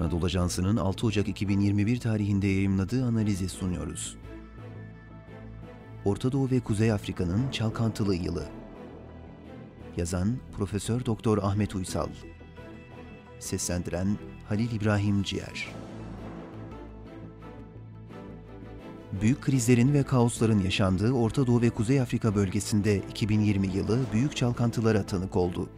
Anadolu Ajansı'nın 6 Ocak 2021 tarihinde yayımladığı analizi sunuyoruz. Orta Doğu ve Kuzey Afrika'nın çalkantılı yılı. Yazan Profesör Doktor Ahmet Uysal. Seslendiren Halil İbrahim Ciğer. Büyük krizlerin ve kaosların yaşandığı Orta Doğu ve Kuzey Afrika bölgesinde 2020 yılı büyük çalkantılara tanık oldu.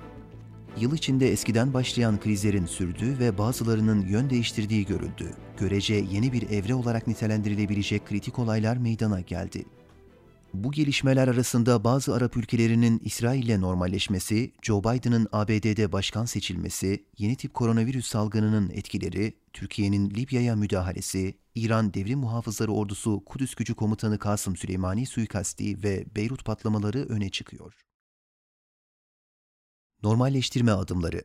Yıl içinde eskiden başlayan krizlerin sürdüğü ve bazılarının yön değiştirdiği görüldü. Görece yeni bir evre olarak nitelendirilebilecek kritik olaylar meydana geldi. Bu gelişmeler arasında bazı Arap ülkelerinin İsrail ile normalleşmesi, Joe Biden'ın ABD'de başkan seçilmesi, yeni tip koronavirüs salgınının etkileri, Türkiye'nin Libya'ya müdahalesi, İran Devrim Muhafızları Ordusu Kudüs Gücü Komutanı Kasım Süleymani suikasti ve Beyrut patlamaları öne çıkıyor. Normalleştirme adımları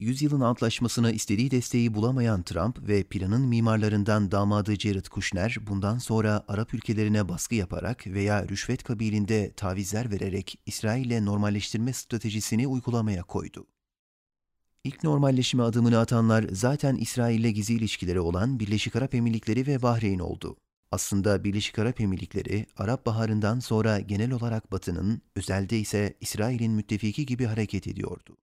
Yüzyılın antlaşmasına istediği desteği bulamayan Trump ve planın mimarlarından damadı Jared Kushner bundan sonra Arap ülkelerine baskı yaparak veya rüşvet kabilinde tavizler vererek İsrail'le normalleştirme stratejisini uygulamaya koydu. İlk normalleşme adımını atanlar zaten İsrail'le gizli ilişkileri olan Birleşik Arap Emirlikleri ve Bahreyn oldu. Aslında Birleşik Arap Emirlikleri, Arap Baharı'ndan sonra genel olarak Batı'nın, özelde ise İsrail'in müttefiki gibi hareket ediyordu.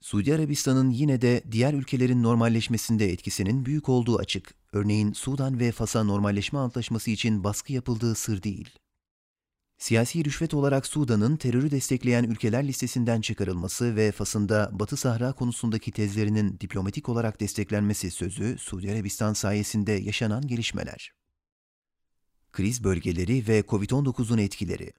Suudi Arabistan'ın yine de diğer ülkelerin normalleşmesinde etkisinin büyük olduğu açık. Örneğin Sudan ve Fas'a normalleşme antlaşması için baskı yapıldığı sır değil. Siyasi rüşvet olarak Sudan'ın terörü destekleyen ülkeler listesinden çıkarılması ve Fas'ın da Batı Sahra konusundaki tezlerinin diplomatik olarak desteklenmesi sözü Suudi Arabistan sayesinde yaşanan gelişmeler. Kriz bölgeleri ve COVID-19'un etkileri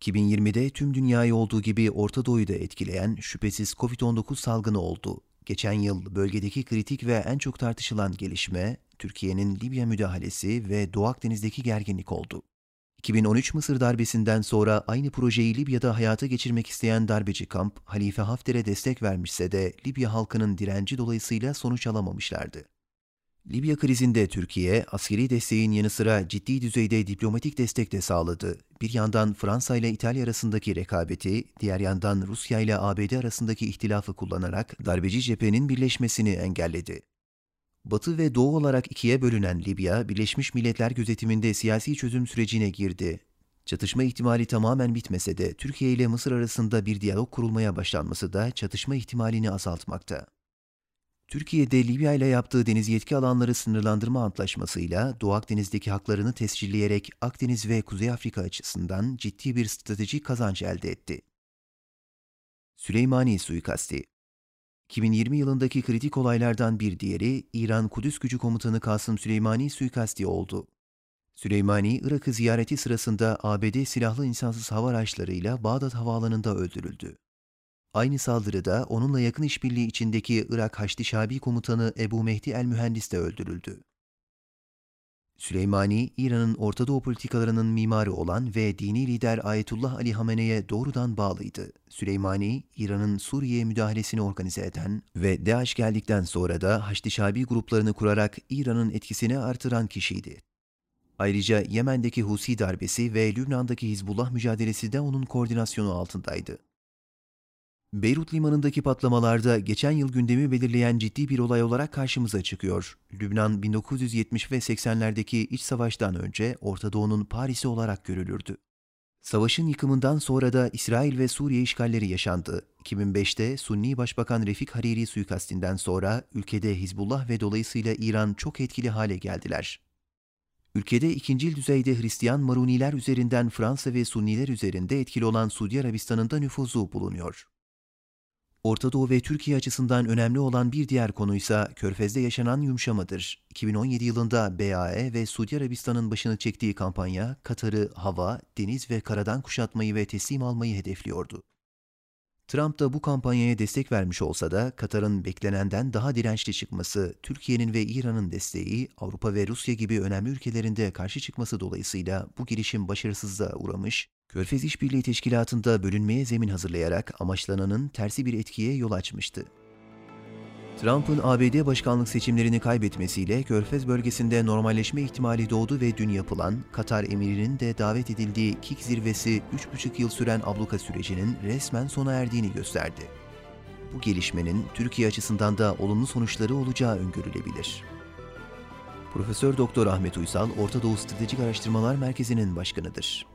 2020'de tüm dünyayı olduğu gibi Orta Doğu'yu da etkileyen şüphesiz COVID-19 salgını oldu. Geçen yıl bölgedeki kritik ve en çok tartışılan gelişme Türkiye'nin Libya müdahalesi ve Doğu Akdeniz'deki gerginlik oldu. 2013 Mısır darbesinden sonra aynı projeyi Libya'da hayata geçirmek isteyen darbeci kamp, Halife Hafter'e destek vermişse de Libya halkının direnci dolayısıyla sonuç alamamışlardı. Libya krizinde Türkiye, askeri desteğin yanı sıra ciddi düzeyde diplomatik destek de sağladı. Bir yandan Fransa ile İtalya arasındaki rekabeti, diğer yandan Rusya ile ABD arasındaki ihtilafı kullanarak darbeci cephenin birleşmesini engelledi. Batı ve Doğu olarak ikiye bölünen Libya, Birleşmiş Milletler gözetiminde siyasi çözüm sürecine girdi. Çatışma ihtimali tamamen bitmese de Türkiye ile Mısır arasında bir diyalog kurulmaya başlanması da çatışma ihtimalini azaltmakta. Türkiye'de Libya ile yaptığı deniz yetki alanları sınırlandırma antlaşmasıyla Doğu Akdeniz'deki haklarını tescilleyerek Akdeniz ve Kuzey Afrika açısından ciddi bir stratejik kazanç elde etti. Süleymani suikasti 2020 yılındaki kritik olaylardan bir diğeri İran Kudüs Gücü Komutanı Kasım Süleymani suikasti oldu. Süleymani, Irak'ı ziyareti sırasında ABD silahlı insansız hava araçlarıyla Bağdat Havaalanı'nda öldürüldü. Aynı saldırıda onunla yakın işbirliği içindeki Irak Haçlı Şabi komutanı Ebu Mehdi el-Mühendis de öldürüldü. Süleymani, İran'ın Orta Doğu politikalarının mimarı olan ve dini lider Ayetullah Ali Hamene'ye doğrudan bağlıydı. Süleymani, İran'ın Suriye'ye müdahalesini organize eden ve DAEŞ geldikten sonra da Haçlı Şabi gruplarını kurarak İran'ın etkisini artıran kişiydi. Ayrıca Yemen'deki Husi darbesi ve Lübnan'daki Hizbullah mücadelesi de onun koordinasyonu altındaydı. Beyrut limanındaki patlamalarda geçen yıl gündemi belirleyen ciddi bir olay olarak karşımıza çıkıyor. Lübnan 1970 ve 80'lerdeki iç savaştan önce Orta Doğu'nun Paris'i olarak görülürdü. Savaşın yıkımından sonra da İsrail ve Suriye işgalleri yaşandı. 2005'te Sunni Başbakan Refik Hariri suikastinden sonra ülkede Hizbullah ve dolayısıyla İran çok etkili hale geldiler. Ülkede ikincil düzeyde Hristiyan Maruniler üzerinden Fransa ve Sunniler üzerinde etkili olan Suudi Arabistan'ın da nüfuzu bulunuyor. Orta Doğu ve Türkiye açısından önemli olan bir diğer konuysa Körfez'de yaşanan yumuşamadır. 2017 yılında BAE ve Suudi Arabistan'ın başını çektiği kampanya Katar'ı hava, deniz ve karadan kuşatmayı ve teslim almayı hedefliyordu. Trump da bu kampanyaya destek vermiş olsa da Katar'ın beklenenden daha dirençli çıkması, Türkiye'nin ve İran'ın desteği, Avrupa ve Rusya gibi önemli ülkelerinde karşı çıkması dolayısıyla bu girişim başarısızlığa uğramış, Körfez İşbirliği Teşkilatı'nda bölünmeye zemin hazırlayarak amaçlananın tersi bir etkiye yol açmıştı. Trump'ın ABD başkanlık seçimlerini kaybetmesiyle Körfez bölgesinde normalleşme ihtimali doğdu ve dün yapılan Katar emirinin de davet edildiği KİK zirvesi 3,5 yıl süren abluka sürecinin resmen sona erdiğini gösterdi. bu gelişmenin Türkiye açısından da olumlu sonuçları olacağı öngörülebilir. Profesör Doktor Ahmet Uysal, Orta Doğu Stratejik Araştırmalar Merkezi'nin başkanıdır.